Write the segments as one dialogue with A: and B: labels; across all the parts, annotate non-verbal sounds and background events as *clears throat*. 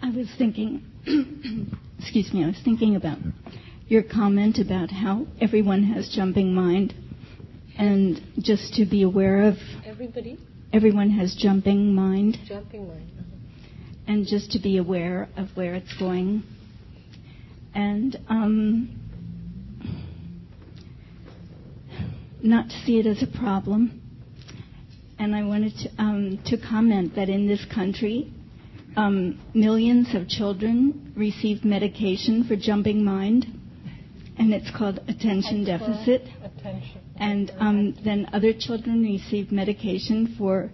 A: I was thinking, *clears throat* excuse me, I was thinking about your comment about how everyone has jumping mind. And just to be aware of
B: everybody?
A: Everyone has jumping mind.
B: Jumping mind
A: uh-huh. and just to be aware of where it's going. And um, not to see it as a problem. And I wanted to, um, to comment that in this country millions of children receive medication for jumping mind and it's called attention deficit.
B: Attention.
A: And um, then other children receive medication for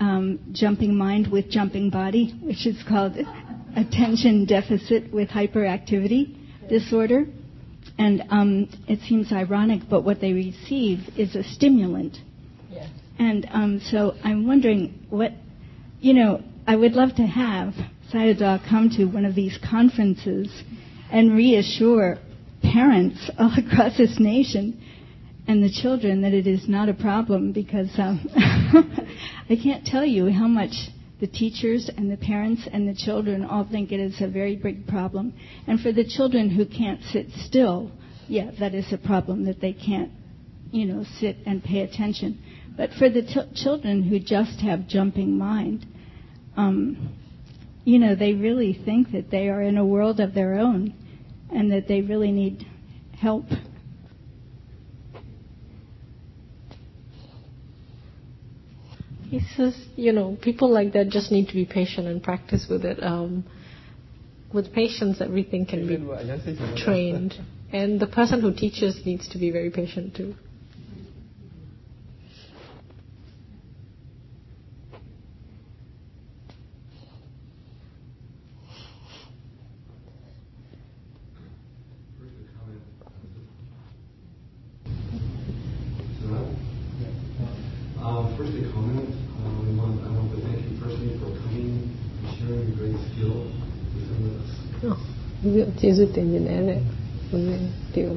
A: um, jumping mind with jumping body, which is called attention deficit with hyperactivity disorder. And um, it seems ironic, but what they receive is a stimulant.
B: Yes.
A: And um, so I'm wondering what, you know, I would love to have Sayadaw come to one of these conferences and reassure parents *laughs* all across this nation and the children that it is not a problem because um, *laughs* I can't tell you how much the teachers and the parents and the children all think it is a very big problem. And for the children who can't sit still, yeah, that is a problem that they can't, you know, sit and pay attention. But for the t- children who just have jumping mind, um, you know, they really think that they are in a world of their own and that they really need help.
B: He says, you know, people like that just need to be patient and practice with it. Um, with patience, everything can be trained. And the person who teaches needs to be very patient too. Gesù tenere
C: There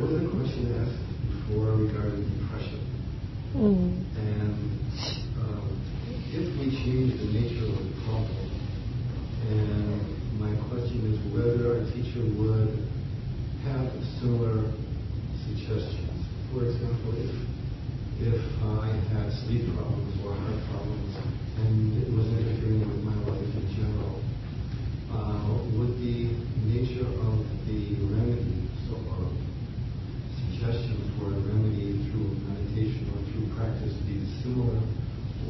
C: was a question asked before regarding depression. Mm. And if we change the nature of the problem, and my question is whether a teacher would have similar suggestions. For example, if if I had sleep problems or heart problems and it was interfering with my life in general, would the nature of the remedy, or suggestion for a remedy through meditation or through practice be similar,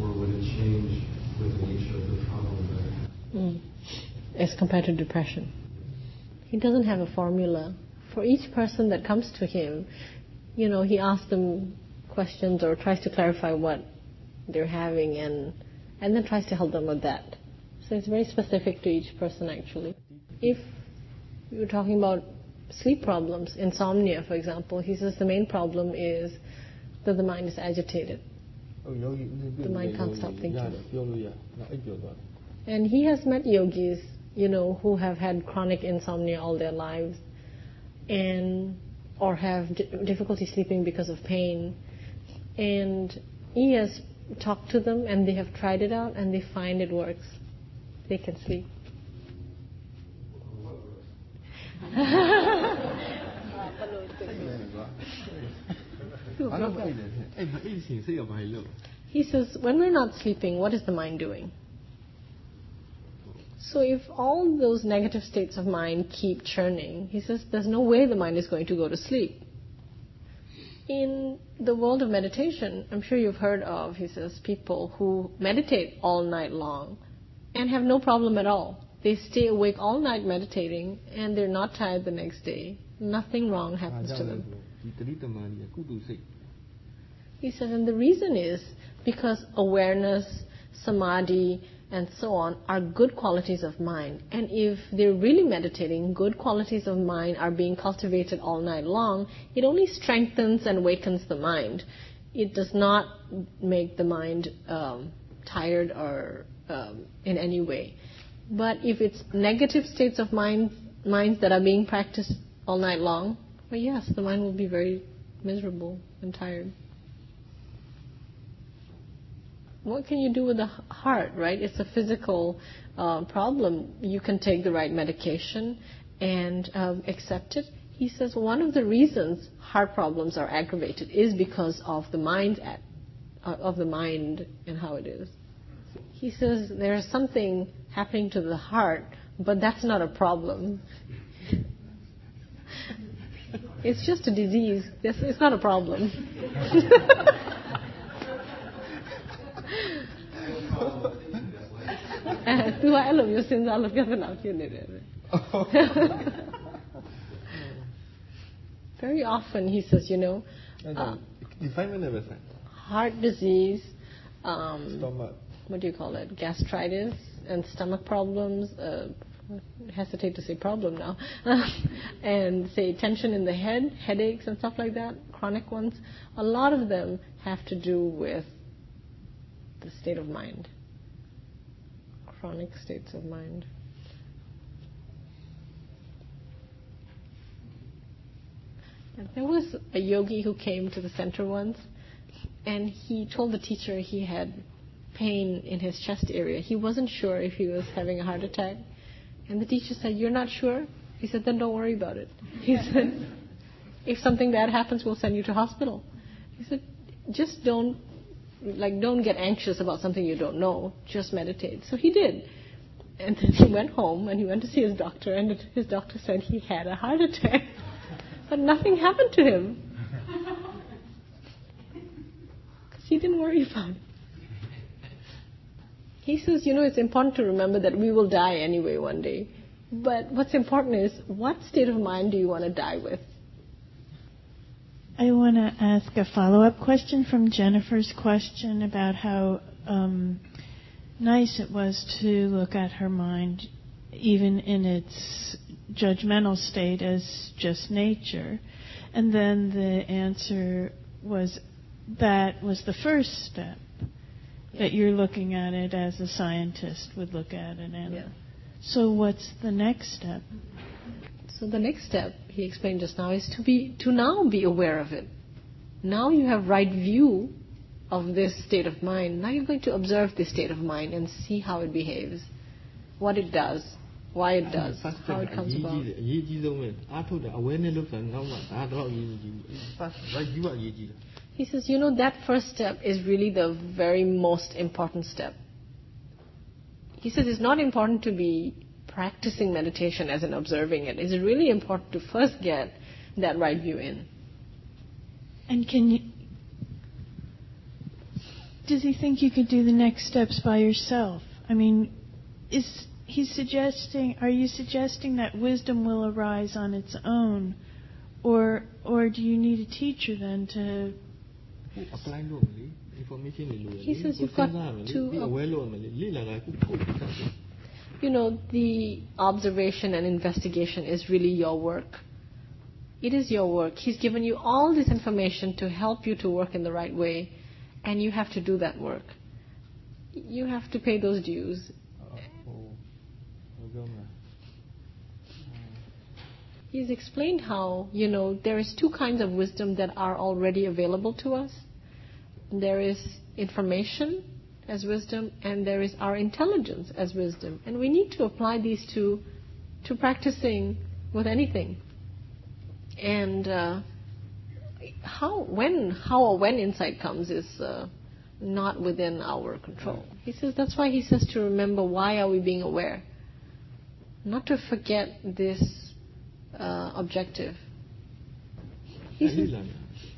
C: or would it change with the nature of the problem that I have? Mm.
B: As compared to depression. He doesn't have a formula. For each person that comes to him, you know, he asks them questions or tries to clarify what they're having and and then tries to help them with that. So it's very specific to each person actually. If you're talking about sleep problems, insomnia for example, he says the main problem is that the mind is agitated. The mind can't stop thinking. And he has met yogis, you know, who have had chronic insomnia all their lives and or have difficulty sleeping because of pain. And he has talked to them and they have tried it out and they find it works they can sleep. he says, when we're not sleeping, what is the mind doing? So if all those negative states of mind keep churning, he says, there's no way the mind is going to go to sleep. In the world of meditation, I'm sure you've heard of, he says, people who meditate all night long and have no problem at all. They stay awake all night meditating and they're not tired the next day. Nothing wrong happens to them. He says, and the reason is because awareness, samadhi, and so on are good qualities of mind. And if they're really meditating, good qualities of mind are being cultivated all night long, it only strengthens and awakens the mind. It does not make the mind um, tired or um, in any way. But if it's negative states of mind, minds that are being practiced all night long, well, yes, the mind will be very miserable and tired. what can you do with the heart, right? It's a physical uh, problem. You can take the right medication and um, accept it. He says one of the reasons heart problems are aggravated is because of the mind at, uh, of the mind and how it is. He says there's something happening to the heart, but that's not a problem. *laughs* It's just a disease. It's, it's not a problem. Very often he says, you know, uh, heart disease, um,
D: stomach
B: what do you call it, gastritis and stomach problems. Uh, hesitate to say problem now, *laughs* and say tension in the head, headaches and stuff like that, chronic ones. A lot of them have to do with the state of mind chronic states of mind. there was a yogi who came to the center once, and he told the teacher he had pain in his chest area. He wasn't sure if he was having a heart attack. And the teacher said, You're not sure? He said, Then don't worry about it. He said, If something bad happens, we'll send you to hospital. He said, Just don't like don't get anxious about something you don't know just meditate so he did and then he went home and he went to see his doctor and his doctor said he had a heart attack but nothing happened to him because *laughs* he didn't worry about it he says you know it's important to remember that we will die anyway one day but what's important is what state of mind do you want to die with
E: I want to ask a follow up question from Jennifer's question about how um, nice it was to look at her mind, even in its judgmental state, as just nature. And then the answer was that was the first step. That you're looking at it as a scientist would look at it. And
B: yeah.
E: So, what's the next step?
B: So the next step he explained just now is to be to now be aware of it. Now you have right view of this state of mind. Now you're going to observe this state of mind and see how it behaves, what it does, why it does, how it comes about. He says, you know, that first step is really the very most important step. He says it's not important to be practicing meditation as in observing it, it's really important to first get that right view in.
E: And can you, does he think you could do the next steps by yourself? I mean, is he suggesting, are you suggesting that wisdom will arise on its own? Or, or do you need a teacher then to
B: he says you've got to you know, the observation and investigation is really your work. It is your work. He's given you all this information to help you to work in the right way, and you have to do that work. You have to pay those dues. He's explained how, you know, there is two kinds of wisdom that are already available to us. There is information as wisdom, and there is our intelligence as wisdom. And we need to apply these two to practicing with anything. And uh, how, when, how or when insight comes is uh, not within our control. He says that's why he says to remember why are we being aware, not to forget this uh, objective. He says,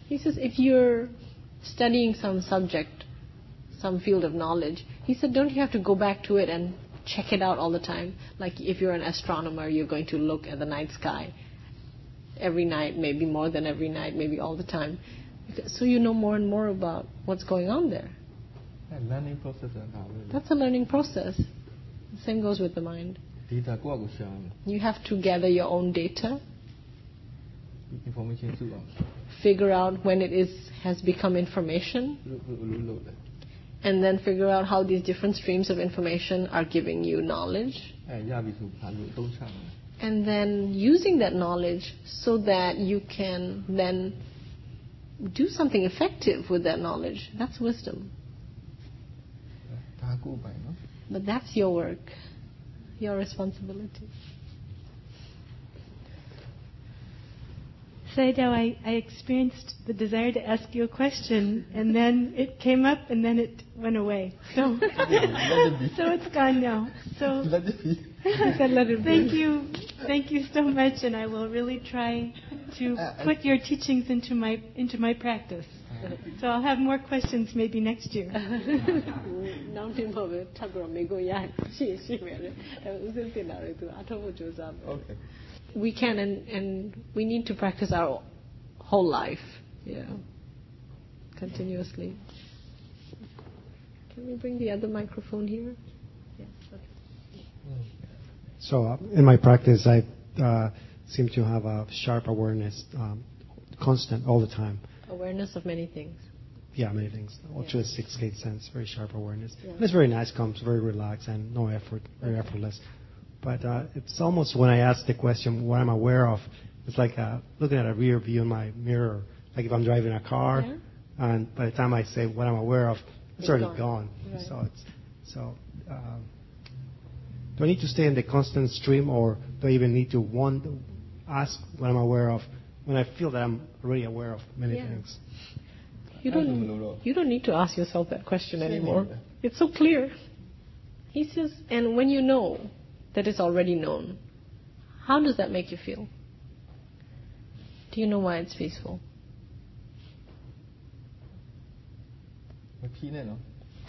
B: he says if you're studying some subject some field of knowledge. He said, don't you have to go back to it and check it out all the time? Like if you're an astronomer, you're going to look at the night sky every night, maybe more than every night, maybe all the time. So you know more and more about what's going on there.
D: learning process.
B: That's a learning process. The same goes with the mind. You have to gather your own data figure out when it is has become information. And then figure out how these different streams of information are giving you knowledge. And then using that knowledge so that you can then do something effective with that knowledge. That's wisdom. But that's your work your responsibility.
F: Sayadaw, I, I experienced the desire to ask you a question, and then it came up, and then it went away. So, *laughs* so it's gone now. So, *laughs*
D: Let it be.
F: thank you, thank you so much, and I will really try to
D: Uh,
F: put your teachings into my into my practice. So I'll have more questions maybe next year. *laughs*
B: နောက်တင်ဖို့ပဲထပ်ပြီးတော့မေကိုရရှိရှိမယ်လေအဲဥစဉ်တင်တာလေသူအထောက်ဖို့ကြိုးစားမယ်
D: Okay.
B: we can and and we need to practice our whole life yeah continuously can we bring the other microphone here yes okay
G: So uh, in my practice, I uh, seem to have a sharp awareness, um, constant all the time.
B: awareness of many things
G: Yeah, many things. Ultra
B: Yeah.
G: six gate sense, very sharp awareness.
B: Yeah.
G: And it's very nice, comes very relaxed and no effort, very effortless. But uh, it's almost when I ask the question, what I'm aware of, it's like uh, looking at a rear view in my mirror. Like if I'm driving a car,
B: Yeah.
G: and by the time I say what I'm aware of, it's,
B: It's
G: already
B: gone.
G: gone.
B: Right.
G: So it's so. Um, do I need to stay in the constant stream, or do I even need to want ask what I'm aware of when I feel that I'm really aware of many
B: yeah.
G: things.
B: You
D: don't,
B: you don't need to ask yourself that question anymore. It's so clear. He says, and when you know that it's already known, how does that make you feel? Do you know why it's peaceful?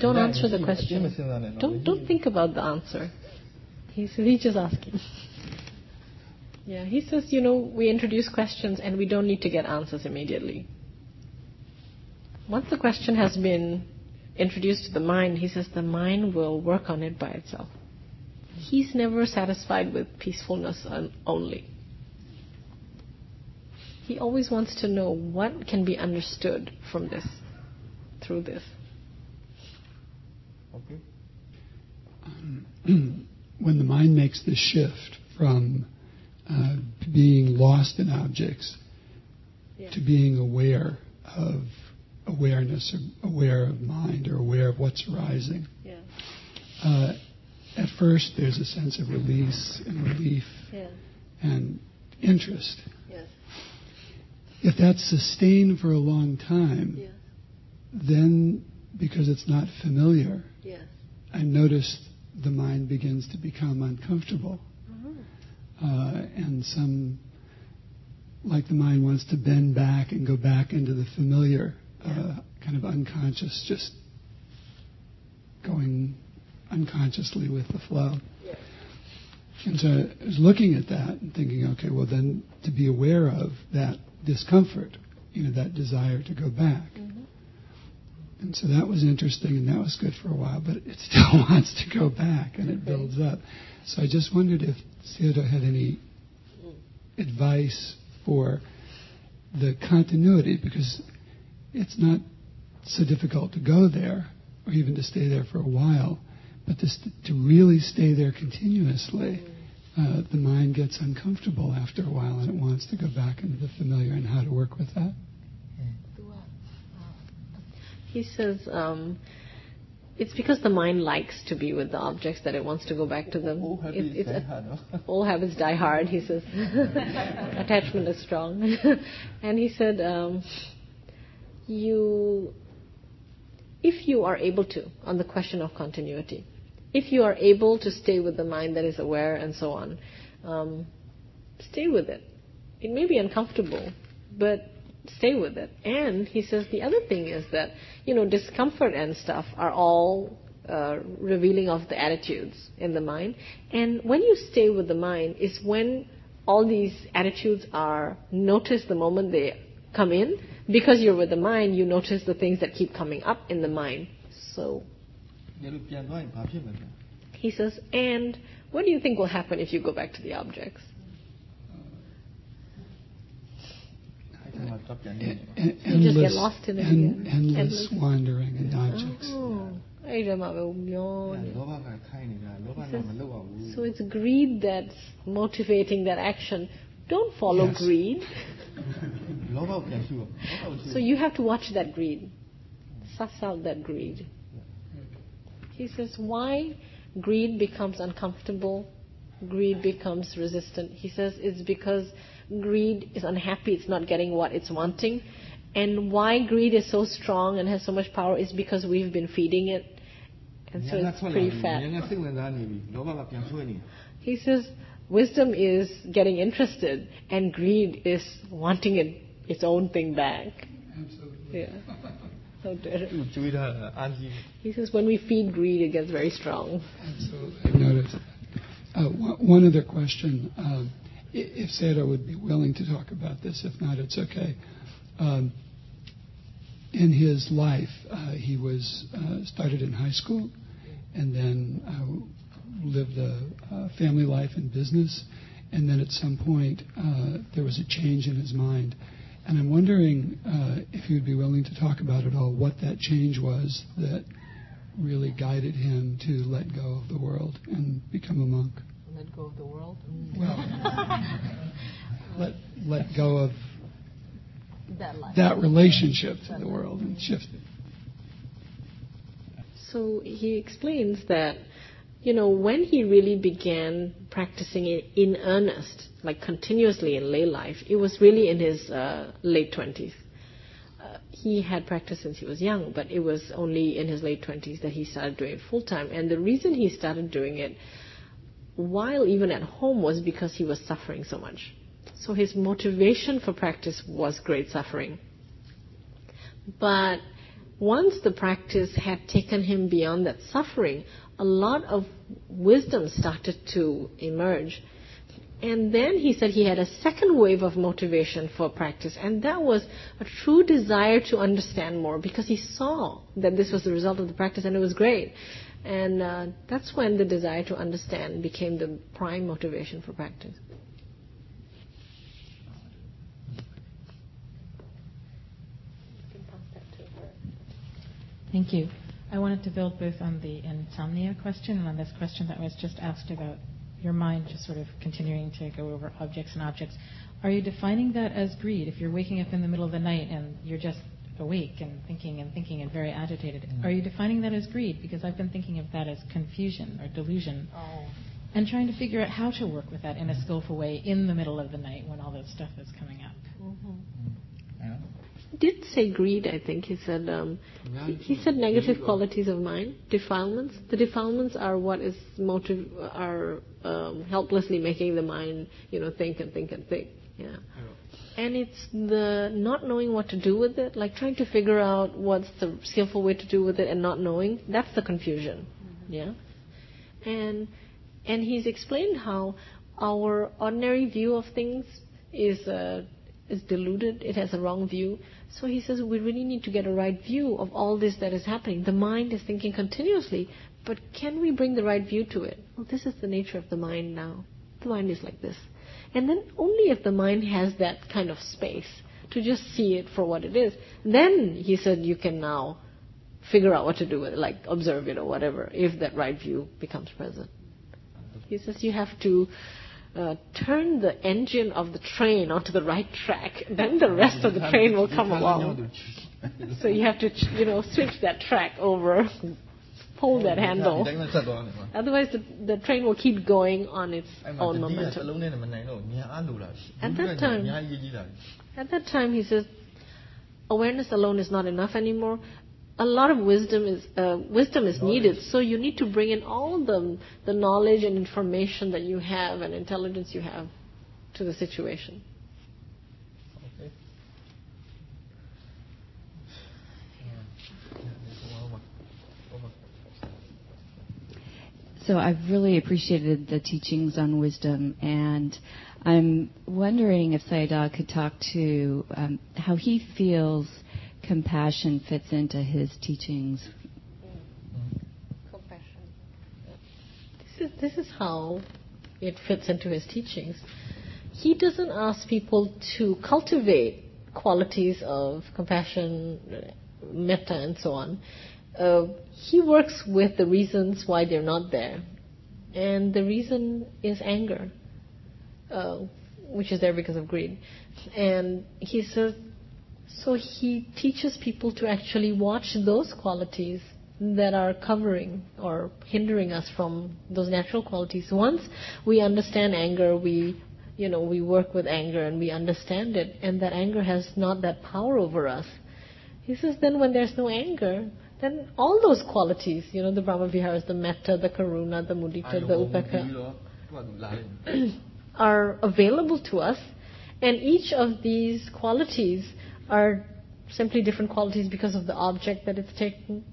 B: Don't answer the question. Don't, don't think about the answer. He's, he's just asking. Yeah, he says, you know, we introduce questions and we don't need to get answers immediately. Once the question has been introduced to the mind, he says the mind will work on it by itself. He's never satisfied with peacefulness on- only. He always wants to know what can be understood from this, through this.
D: Okay. *clears throat*
H: when the mind makes the shift from uh, being lost in objects
B: Yeah.
H: to being aware of awareness or aware of mind or aware of what's arising.
B: Yeah.
H: Uh, at first, there's a sense of release and relief
B: Yeah.
H: and interest.
B: Yes.
H: If that's sustained for a long time,
B: Yes.
H: then because it's not familiar,
B: Yes.
H: I notice the mind begins to become uncomfortable. Uh, and some, like the mind wants to bend back and go back into the familiar, uh, kind of unconscious, just going unconsciously with the flow. And so I was looking at that and thinking, okay, well then to be aware of that discomfort, you know, that desire to go back. And so that was interesting and that was good for a while, but it *laughs* still wants to go back and it builds up. So I just wondered if Sayadaw had any advice for the continuity because it's not so difficult to go there or even to stay there for a while, but to, st- to really stay there continuously, uh, the mind gets uncomfortable after a while and it wants to go back into the familiar and how to work with that.
B: He says um, it's because the mind likes to be with the objects that it wants to go back to them.
D: All
B: It-
D: habits
B: it's
D: die hard, no?
B: Old *laughs* habits die hard, he says. *laughs* Attachment is strong. *laughs* and he said, um, you, if you are able to, on the question of continuity, if you are able to stay with the mind that is aware and so on, um, stay with it. It may be uncomfortable, but stay with it. And he says the other thing is that, you know, discomfort and stuff are all uh, revealing of the attitudes in the mind. And when you stay with the mind is when all these attitudes are noticed the moment they come in. Because you're with the mind, you notice the things that keep coming up in the mind. So, he says, and what do you think will happen if you go back to the objects?
D: up
H: your
B: you just
H: endless, get
B: lost in
H: endless,
B: endless,
H: wandering and objects.
B: Oh. So it's greed that's motivating that action. Don't follow
H: yes.
B: greed. *laughs* so you have to watch that greed, suss out that greed.
H: He
B: says, why greed becomes uncomfortable, greed becomes resistant. He says it's because greed is unhappy, it's not getting what it's wanting. And why greed is so strong and has so much power is because we've been feeding it. And so it's pretty fat. He says wisdom is getting interested and greed is wanting it, its own thing back.
H: Absolutely.
B: Yeah. *laughs* So he says when we feed greed, it gets very strong.
H: Absolutely. I noticed. Uh, one other question. Um, if Sayadaw would be willing to talk about this, if not, it's okay. Um, in his life, uh, he was uh, started in high school, and then uh, lived a, family life and business, and then at some point uh, there was a change in his mind. And I'm wondering uh, if you'd be willing to talk about it all, what that change was that really guided him to let go of the world and become a monk.
B: Let go of the world.
H: Well, *laughs* let let go of
B: that, life.
H: that relationship to the world and shift it.
B: So he explains that, you know, when he really began practicing it in earnest, like continuously in lay life, it was really in his uh, late 20s. Uh, he had practiced since he was young, but it was only in his late 20s that he started doing it full time. And the reason he started doing it while even at home was because he was suffering so much. So his motivation for practice was great suffering. But once the practice had taken him beyond that suffering, a lot of wisdom started to emerge. And then he said he had a second wave of motivation for practice, and that was a true desire to understand more because he saw that this was the result of the practice and it was great. And uh, that's when the desire to understand became the prime motivation for practice.
I: Thank you. I wanted to build both on the insomnia question and on this question that was just asked about your mind just sort of continuing to go over objects and objects. Are you defining that as greed? If you're waking up in the middle of the night and you're just awake and thinking and thinking and very agitated, mm. are you defining that as greed? Because I've been thinking of that as confusion or delusion.
B: Oh.
I: And trying to figure out how to work with that in a skillful way in the middle of the night when all that stuff is coming up.
B: Mm-hmm. Yeah did say greed, I think. He said um, he, said negative qualities of mind, defilements. The defilements are what is motive are um, helplessly making the mind, you know, think and think and think. Yeah. And it's the not knowing what to do with it, like trying to figure out what's the skillful way to do with it and not knowing. That's the confusion. Mm-hmm. Yeah. And and he's explained how our ordinary view of things is uh, is deluded. It has a wrong view. So he says we really need to get a right view of all this that is happening. The mind is thinking continuously, but can we bring the right view to it? Well, this is the nature of the mind now. The mind is like this. And then only if the mind has that kind of space to just see it for what it is, then he said you can now figure out what to do with it, like observe it or whatever, if that right view becomes present. He says you have to uh, turn the engine of the train onto the right track, *laughs* then the rest of the train will come along. *laughs* so you have to, you know, switch that track over, pull that handle. Otherwise, the, the train will keep going on its own momentum. At that time, at that time, he says, awareness alone is not enough anymore a lot of wisdom is uh, wisdom is knowledge. needed. So you need to bring in all the the knowledge and information that you have and intelligence you have to the situation.
J: So I've really appreciated the teachings on wisdom, and I'm wondering if Sayadaw could talk to um, how he feels compassion fits into his teachings.
B: Compassion. This is, this is how it fits into his teachings. He doesn't ask people to cultivate qualities of compassion, metta, and so on. Uh, he works with the reasons why they're not there. And the reason is anger, uh, which is there because of greed. And he says so he teaches people to actually watch those qualities that are covering or hindering us from those natural qualities. Once we understand anger, we you know, we work with anger and we understand it, and that anger has not that power over us. He says, then when there's no anger, then all those qualities, you know, the Brahma Viharas, the metta, the karuna, the mudita, the upekkha, *clears throat* are available to us, and each of these qualities are simply different qualities because of the object that it's taking.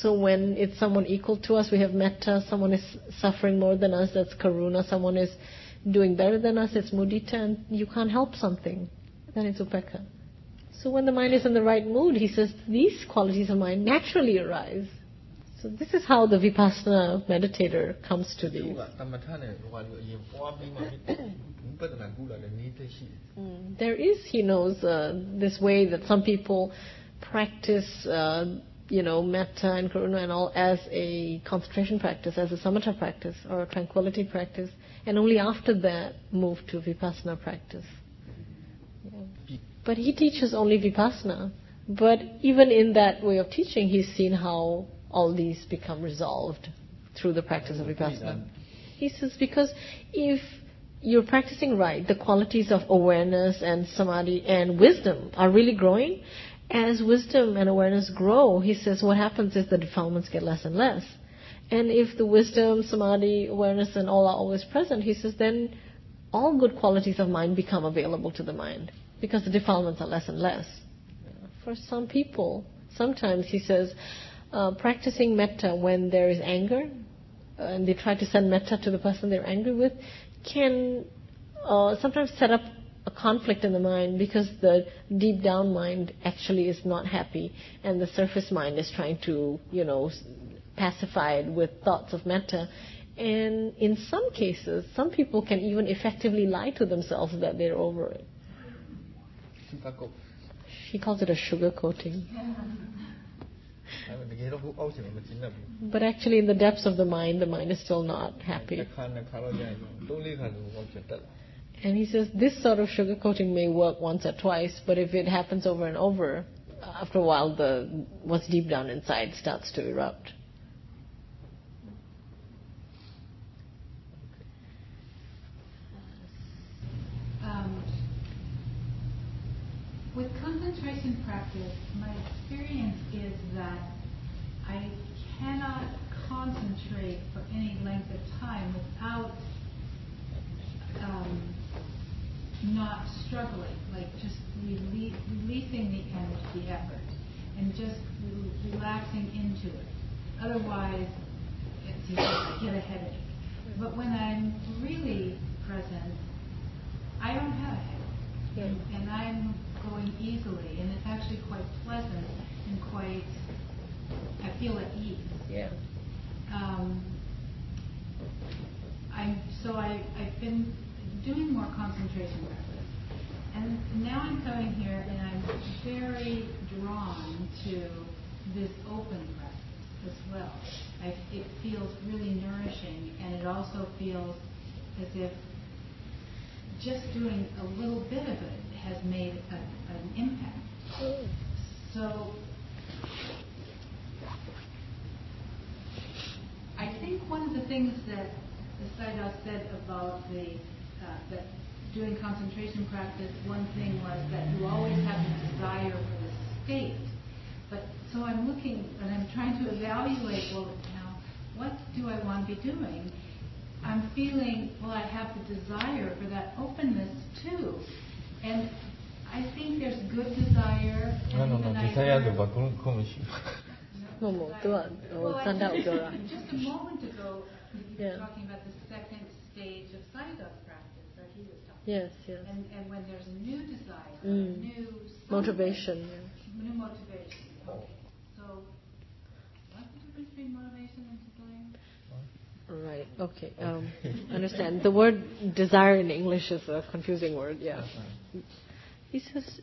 B: So when it's someone equal to us, we have metta. Someone is suffering more than us, that's karuna. Someone is doing better than us, it's mudita, and you can't help something, then it's upekkha. So when the mind is in the right mood, he says these qualities of mind naturally arise. So this is how the vipassana meditator comes to these. Mm, there is, he knows, uh, this way that some people practice, uh, you know, metta and karuna and all as a concentration practice, as a samatha practice or a tranquility practice and only after that move to vipassana practice. Yeah. But he teaches only vipassana. But even in that way of teaching, he's seen how all these become resolved through the practice of vipassana. He says because if you're practicing right, the qualities of awareness and samadhi and wisdom are really growing. As wisdom and awareness grow, he says what happens is the defilements get less and less. And if the wisdom, samadhi, awareness, and all are always present, he says, then all good qualities of mind become available to the mind because the defilements are less and less. For some people, sometimes he says, uh, practicing metta when there is anger, uh, and they try to send metta to the person they're angry with, can uh, sometimes set up a conflict in the mind because the deep down mind actually is not happy and the surface mind is trying to, you know, pacified with thoughts of metta. And in some cases, some people can even effectively lie to themselves that they're over it. She calls it a sugar coating. But actually, in the depths of the mind, the mind is still not happy. And he says this sort of sugar coating may work once or twice, but if it happens over and over, after a while, the what's deep down inside starts to erupt.
K: With concentration practice, my experience is that I cannot concentrate for any length of time without um, not struggling, like just release, releasing the energy, the effort, and just re- relaxing into it. Otherwise, it's to get a headache. But when I'm really present, I don't have a headache. And, and I'm going easily, and it's actually quite pleasant and quite, I feel at ease.
B: Yeah.
K: Um, I so I I've been doing more concentration practice, and now I'm coming here and I'm very drawn to this open practice as well. I, it feels really nourishing, and it also feels as if just doing a little bit of it has made a, an impact. So I think one of the things that the Sayadaw said about the uh, that doing concentration practice, one thing was that you always have a desire for the state. But so I'm looking and I'm trying to evaluate, well, now, what do I want to be doing? I'm feeling, well, I have the desire for that openness too. And I think there's good desire.
L: No, no, no, desire de bakun
K: come No, no, well, *laughs* just a moment ago, you were talking about the second stage of Sayadaw's practice that he was talking
B: Yes, yes.
K: And, and when there's new desire,
B: mm.
K: new
B: motivation. Yeah.
K: New motivation. Okay. So, what's the difference between motivation and desire?
B: Right. Okay. Um, understand. The word desire in English is a confusing word. Yeah. He says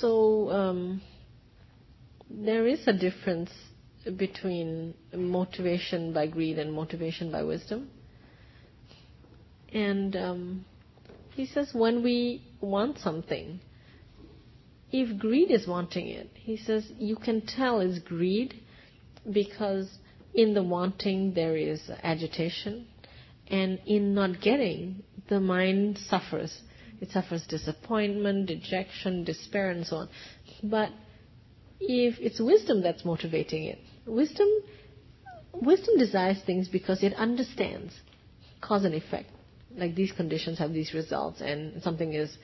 B: so. Um, there is a difference between motivation by greed and motivation by wisdom. And um, he says when we want something, if greed is wanting it, he says you can tell it's greed because in the wanting there is agitation, and in not getting, the mind suffers. It suffers disappointment, dejection, despair, and so on. But if it's wisdom that's motivating it, wisdom, wisdom desires things because it understands cause and effect. Like these conditions have these results, and something is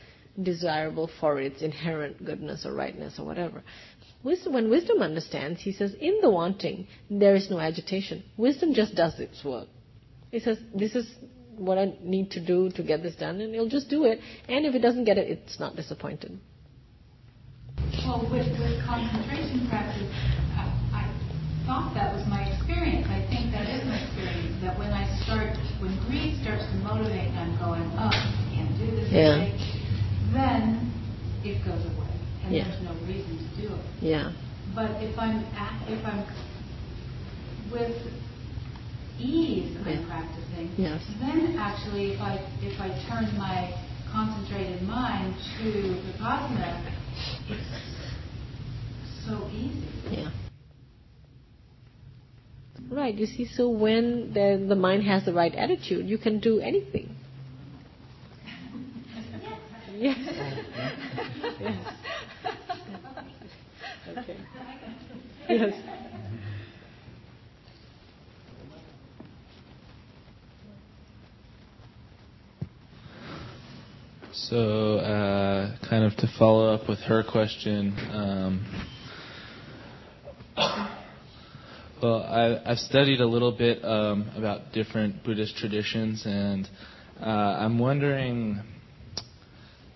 B: desirable for its inherent goodness or rightness or whatever. Wisdom, when wisdom understands, he says, in the wanting, there is no agitation. Wisdom just does its work. He says, this is what I need to do to get this done, and he'll just do it. And if it doesn't get it, it's not disappointed.
K: Well, with, with concentration practice, I, I thought that was my experience. I think that is my experience. That when I start, when greed starts to motivate, and I'm going, oh, I can't do this
B: Yeah.
K: today, then it goes away, and
B: Yeah.
K: there's no reason to do it.
B: Yeah.
K: But if I'm at, if I'm with ease I'm practicing,
B: Yes.
K: then actually if I if I turn my concentrated mind to the vipassana, it's so easy.
B: Yeah. Right, you see, so when the, the mind has the right attitude, you can do anything. *laughs* Yes. yes. Okay. Yes.
M: So, uh, kind of to follow up with her question, um, well, I, I've studied a little bit um, about different Buddhist traditions, and uh, I'm wondering,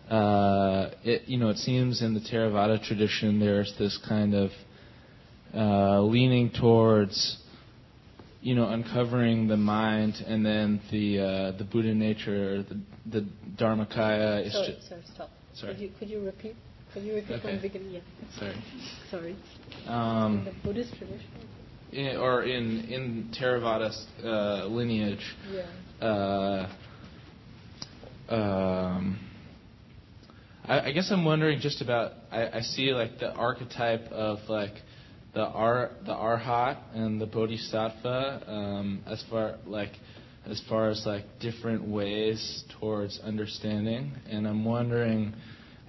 M: uh, it, you know, it seems in the Theravada tradition there's this kind of uh, leaning towards you know, uncovering the mind and then the uh, the Buddha nature, the, the Dharmakaya is
B: Sorry,
M: just.
B: sorry, stop.
M: Sorry.
B: Could you, could you repeat? Could you repeat from the beginning? Yeah.
M: Sorry.
B: Sorry.
M: Um,
B: In the Buddhist tradition?
M: in, or in in Theravada uh, lineage.
B: Yeah.
M: Uh, um, I, I guess I'm wondering just about. I, I see like the archetype of like the ar the arhat and the bodhisattva um, as far like as far as like different ways towards understanding, and I'm wondering.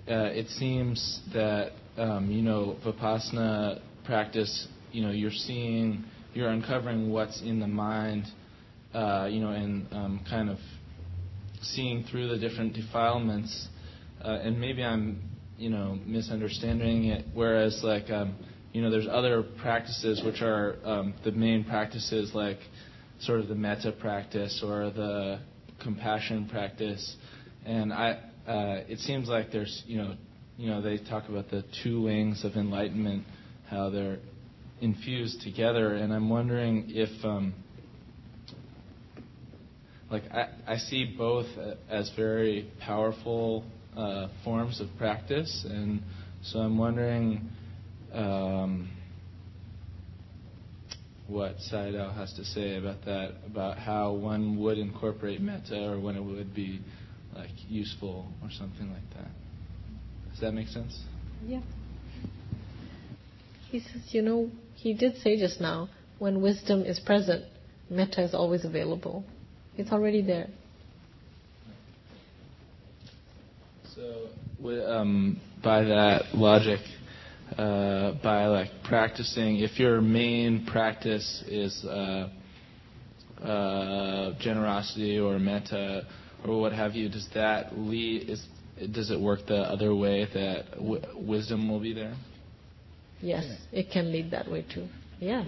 M: Uh, it seems that um, you know vipassana practice. You know, you're seeing, you're uncovering what's in the mind. Uh, you know, and um, kind of seeing through the different defilements. Uh, and maybe I'm, you know, misunderstanding it. Whereas, like, um, you know, there's other practices which are um, the main practices, like sort of the metta practice or the compassion practice. And I, uh, it seems like there's, you know, you know, they talk about the two wings of enlightenment, how they're infused together. And I'm wondering if, um, like, I, I see both as very powerful uh, forms of practice, and so I'm wondering um, what Sayadaw has to say about that, about how one would incorporate metta or when it would be like useful or something like that. Does that make sense?
B: Yeah. He says, you know, he did say just now, when wisdom is present, metta is always available. It's already there.
M: So, um, by that logic, uh, by like practicing, if your main practice is uh, uh, generosity or metta or what have you, does that lead? Is does it work the other way that w- wisdom will be there?
B: Yes, it can lead that way too. Yes,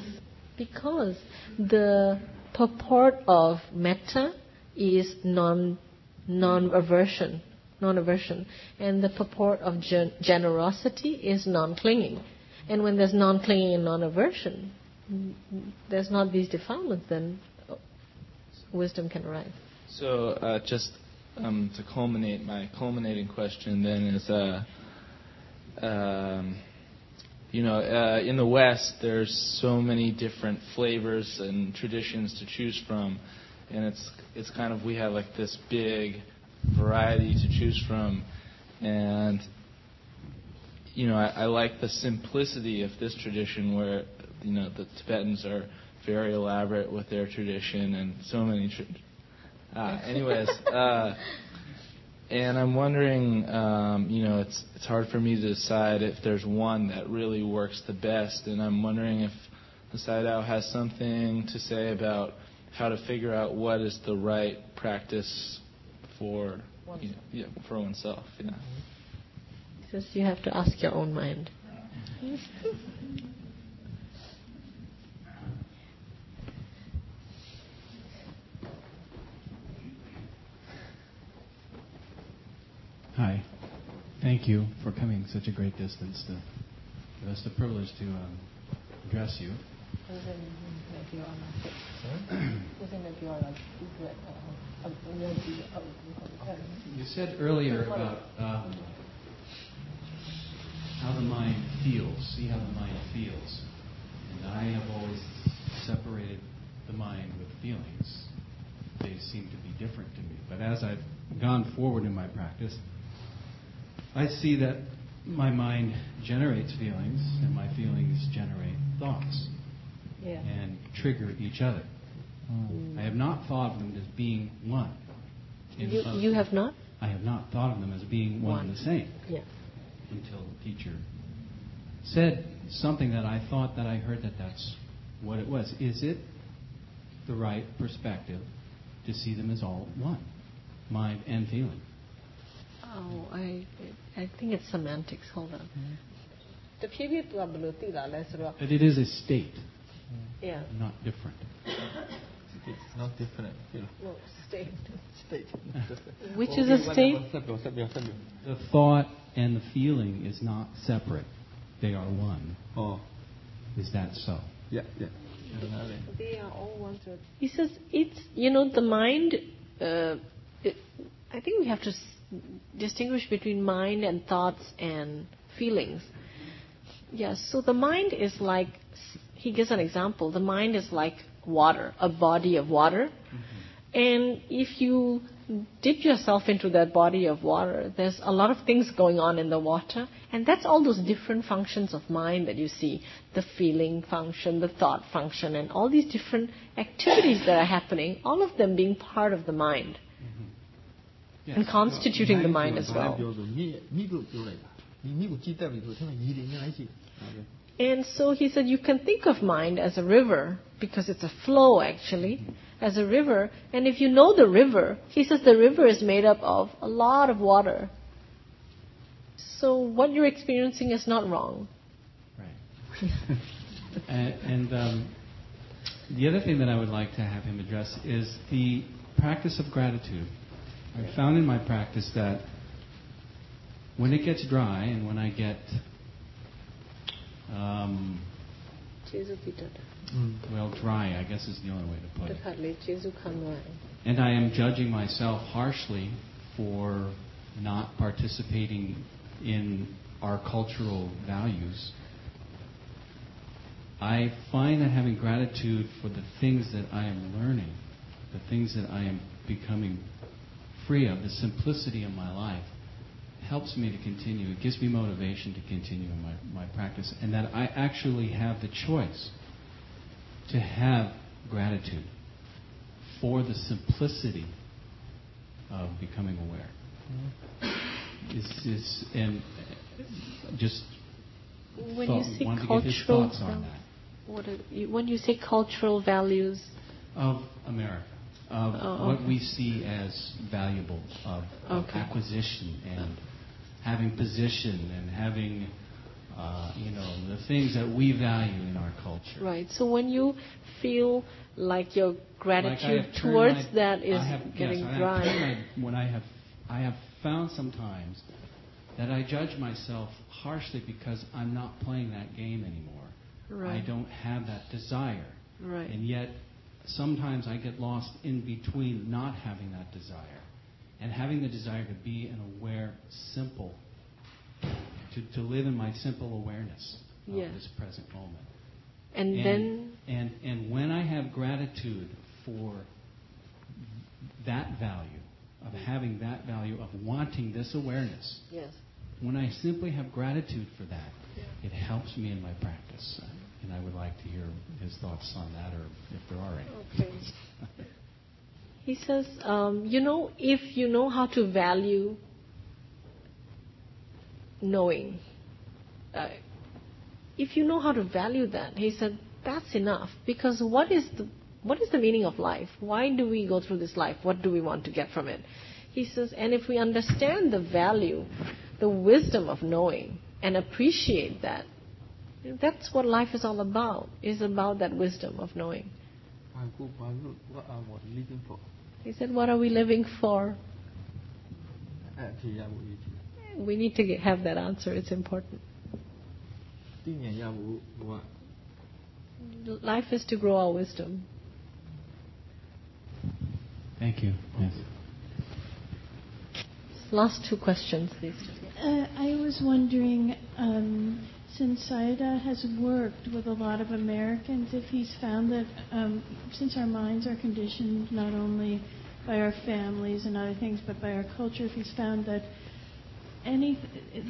B: because the purport of metta is non non aversion, non aversion, and the purport of gen- generosity is non clinging. And when there's non clinging and non aversion, there's not these defilements. Then wisdom can arise.
M: So, uh, just um, to culminate, my culminating question then is, uh, um, you know, uh, in the West, there's so many different flavors and traditions to choose from, and it's it's kind of we have like this big variety to choose from, and you know, I, I like the simplicity of this tradition where you know the Tibetans are very elaborate with their tradition and so many. Tra- uh, anyways, uh, and I'm wondering, um, you know, it's it's hard for me to decide if there's one that really works the best, and I'm wondering if the Sayadaw has something to say about how to figure out what is the right practice for you know, yeah, for oneself. Yeah.
B: Says you have to ask your own mind.
N: Hi. Thank you for coming such a great distance to give us the privilege to um, address you. You said earlier about um, how the mind feels, see how the mind feels. And I have always separated the mind with feelings. They seem to be different to me. But as I've gone forward in my practice, I see that my mind generates feelings and my feelings generate thoughts
B: yeah.
N: and trigger each other. Mm. I have not thought of them as being one.
B: You, you, have not?
N: I have not thought of them as being one, one. and the same.
B: Yeah.
N: Until the teacher said something that I thought that I heard that that's what it was. Is it the right perspective to see them as all one, mind and feeling?
B: Oh, I I think it's semantics. Hold on.
N: But it is a state.
B: Yeah.
N: Not different.
D: It's not different.
B: No, state.
D: State. *laughs*
B: Which is a state?
N: The thought and the feeling is not separate. They are one.
D: Oh.
N: Is that so?
D: Yeah, yeah.
B: They are all one. He says it's, you know, the mind, uh, it, I think we have to distinguish between mind and thoughts and feelings. Yes, so the mind is like, he gives an example, the mind is like water, a body of water. Mm-hmm. And if you dip yourself into that body of water, there's a lot of things going on in the water. And that's all those different functions of mind that you see the feeling function, the thought function, and all these different activities that are happening, all of them being part of the mind yes. and constituting the mind as well. And so he said you can think of mind as a river because it's a flow actually, as a river. And if you know the river, he says the river is made up of a lot of water. So what you're experiencing is not wrong.
N: Right. *laughs* and, and um, the other thing that I would like to have him address is the practice of gratitude. I found in my practice that when it gets dry and when I get um, well, dry, I guess is the only way to put it. And I am judging myself harshly for not participating in our cultural values. I find that having gratitude for the things that I am learning, the things that I am becoming free of, the simplicity of my life, helps me to continue. It gives me motivation to continue in my, my practice, and that I actually have the choice to have gratitude for the simplicity of becoming aware. Mm-hmm. Is, is, and just
B: when
N: thought,
B: you say
N: cultural,
B: what are, when you say cultural values
N: of America, of oh, what we see as valuable, of, okay. of acquisition and having position and having uh, you know the things that we value in our culture.
B: Right. So when you feel like your gratitude like towards
N: my,
B: that is
N: have,
B: getting
N: yes,
B: dry.
N: My, when I have I have found sometimes that I judge myself harshly because I'm not playing that game anymore.
B: Right.
N: I don't have that desire.
B: Right.
N: And yet sometimes I get lost in between not having that desire and having the desire to be an aware, simple, to, to live in my simple awareness of
B: yes.
N: this present moment.
B: And,
N: and
B: then.
N: And, and when I have gratitude for that value, of having that value, of wanting this awareness,
B: yes.
N: when I simply have gratitude for that, yeah. it helps me in my practice. and I would like to hear his thoughts on that, or if there are any.
B: Okay. *laughs* He says, um, you know, if you know how to value knowing, uh, if you know how to value that, he said, that's enough. Because what is the what is the meaning of life? Why do we go through this life? What do we want to get from it? He says, and if we understand the value, the wisdom of knowing, and appreciate that, that's what life is all about. Is about that wisdom of knowing.
L: What are we living for?
B: He said, What are we living for? We need to get, have that answer. It's important. Life is to grow our wisdom.
N: Thank you. Yes.
B: Last two questions, please.
E: Uh, I was wondering, um, since Sayadaw has worked with a lot of Americans, if he's found that um, since our minds are conditioned not only by our families and other things, but by our culture, if he's found that any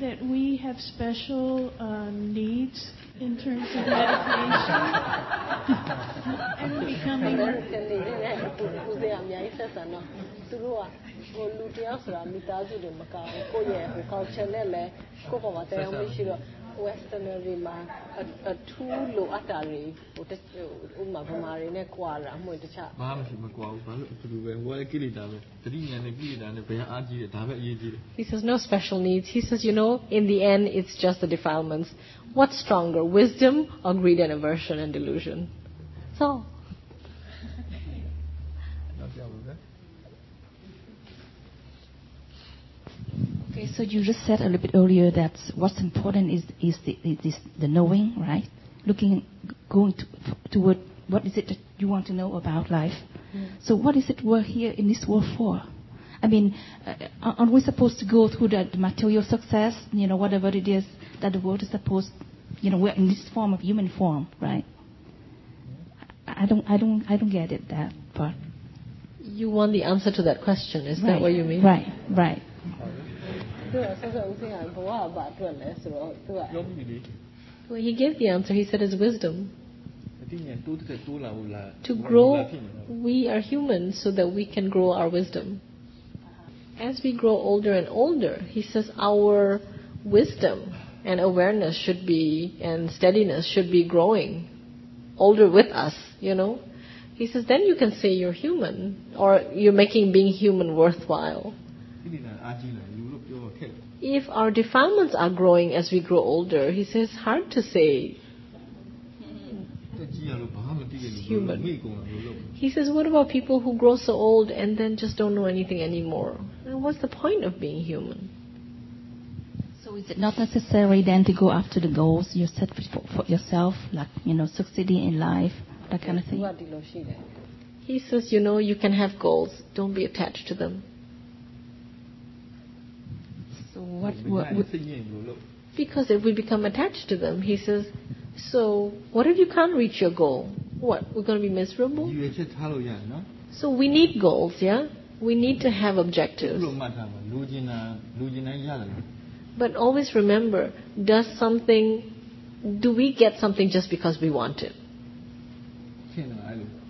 E: that we have special uh, needs in terms of meditation *laughs* and becoming.
B: culture westerner တွေမှာအထူးလိုအပ်တာတွေဟိုဥပမာဗမာတွေနဲ့ကွာတာမှတခြား
L: ဘာမှမရှိမကွာဘူးဘာလို့အတူတူပဲဟိုကကိလေသာပဲတတိညာနဲ့ကိလေသာနဲ့ဘယ်အားကြီးတယ်ဒါပဲအရေးကြီးတယ်
B: He says no special needs he says you know in the end it's just the defilements what's stronger wisdom or greed and aversion and delusion so
O: Okay, so you just said a little bit earlier that what's important is is the, is the knowing, right? Looking, going to, toward what is it that you want to know about life.
B: Mm.
O: So what is it we're here in this world for? I mean, uh, aren't we supposed to go through the, the material success, you know, whatever it is that the world is supposed, you know, we're in this form of human form, right? I don't, I don't, I don't get it that part.
B: You want the answer to that question? Is
O: right.
B: that what you mean?
O: Right, right.
B: Well, he gave the answer, he said it's wisdom. To grow, we are human so that we can grow our wisdom. As we grow older and older, he says our wisdom and awareness should be, and steadiness should be growing older with us, you know. He says, then you can say you're human, or you're making being human worthwhile if our defilements are growing as we grow older, he says, hard to say. Human. He says, what about people who grow so old and then just don't know anything anymore? And what's the point of being human?
O: So is it not necessary then to go after the goals you set for, for yourself, like, you know, succeeding in life, that kind of thing?
B: He says, you know, you can have goals. Don't be attached to them.
O: So what, what,
B: because if we become attached to them, he says, so what if you can't reach your goal? What, we're going to be miserable? So we need goals, yeah? We need to have objectives. But always remember, does something, do we get something just because we want it?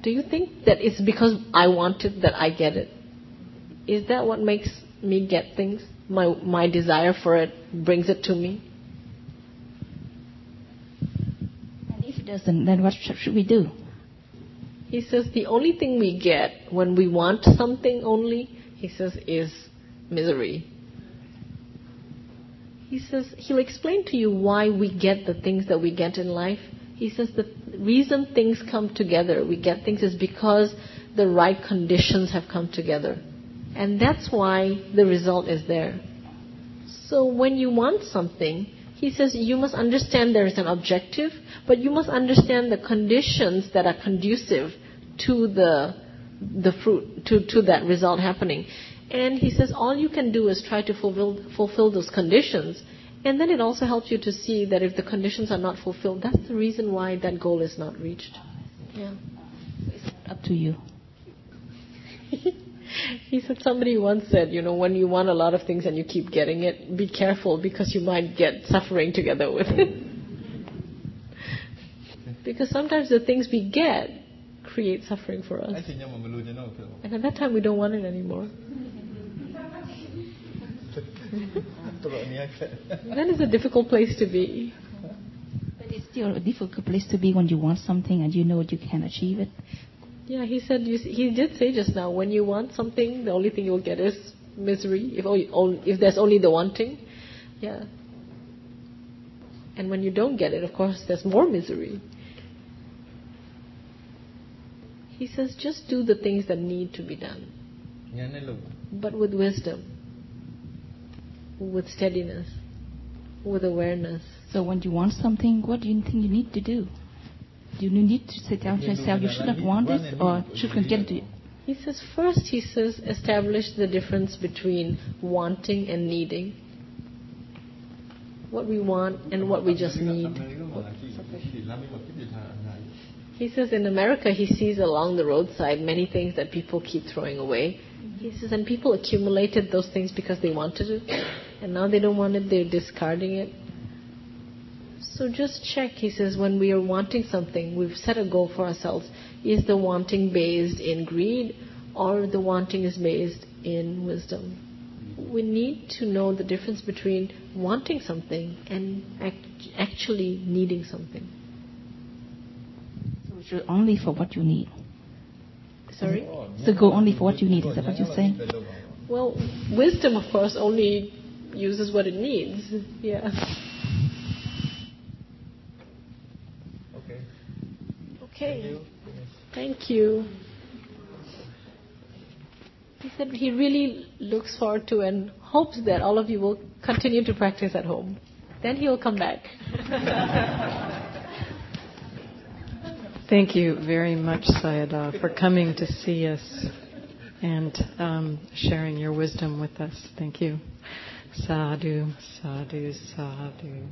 B: Do you think that it's because I want it that I get it? Is that what makes me get things? My, my desire for it brings it to me?
O: And if it doesn't, then what should we do?
B: He says the only thing we get when we want something only, he says, is misery. He says he'll explain to you why we get the things that we get in life. He says the reason things come together, we get things, is because the right conditions have come together. And that's why the result is there. So when you want something, he says you must understand there is an objective, but you must understand the conditions that are conducive to the the fruit, to, to that result happening. And he says all you can do is try to fulfill, fulfill those conditions. And then it also helps you to see that if the conditions are not fulfilled, that's the reason why that goal is not reached. Yeah.
O: It's up to you. *laughs*
B: he said somebody once said, you know, when you want a lot of things and you keep getting it, be careful because you might get suffering together with it. Because sometimes the things we get create suffering for us. And at that time, we don't want it anymore. *laughs* that is a difficult place to be.
O: But it's still a difficult place to be when you want something and you know you can achieve it.
B: Yeah, he said, you, he did say just now, when you want something, the only thing you'll get is misery, if, only, if there's only the wanting. Yeah. And when you don't get it, of course, there's more misery. He says, just do the things that need to be done. But with wisdom, with steadiness, with awareness.
O: So when you want something, what do you think you need to do? Do you need to sit down to yourself, you should not want this, or should continue to
B: he says, first, he says, establish the difference between wanting and needing. What we want and what we just need. He says in America, he sees along the roadside many things that people keep throwing away. He says, and people accumulated those things because they wanted it, and now they don't want it, they're discarding it. So just check, he says, when we are wanting something, we've set a goal for ourselves. Is the wanting based in greed or the wanting is based in wisdom? We need to know the difference between wanting something and act- actually needing something.
O: So it's only for what you need.
B: Sorry?
O: Oh, so go only for what you need, is that what you're saying?
B: Well, wisdom, of course, only uses what it needs. Yeah.
L: Okay.
B: Okay. Thank you. He said he really looks forward to and hopes that all of you will continue to practice at home. Then he will come back. *laughs*
P: Thank you very much, Sayadaw, for coming to see us and um, sharing your wisdom with us. Thank you. Sadhu, sadhu, sadhu.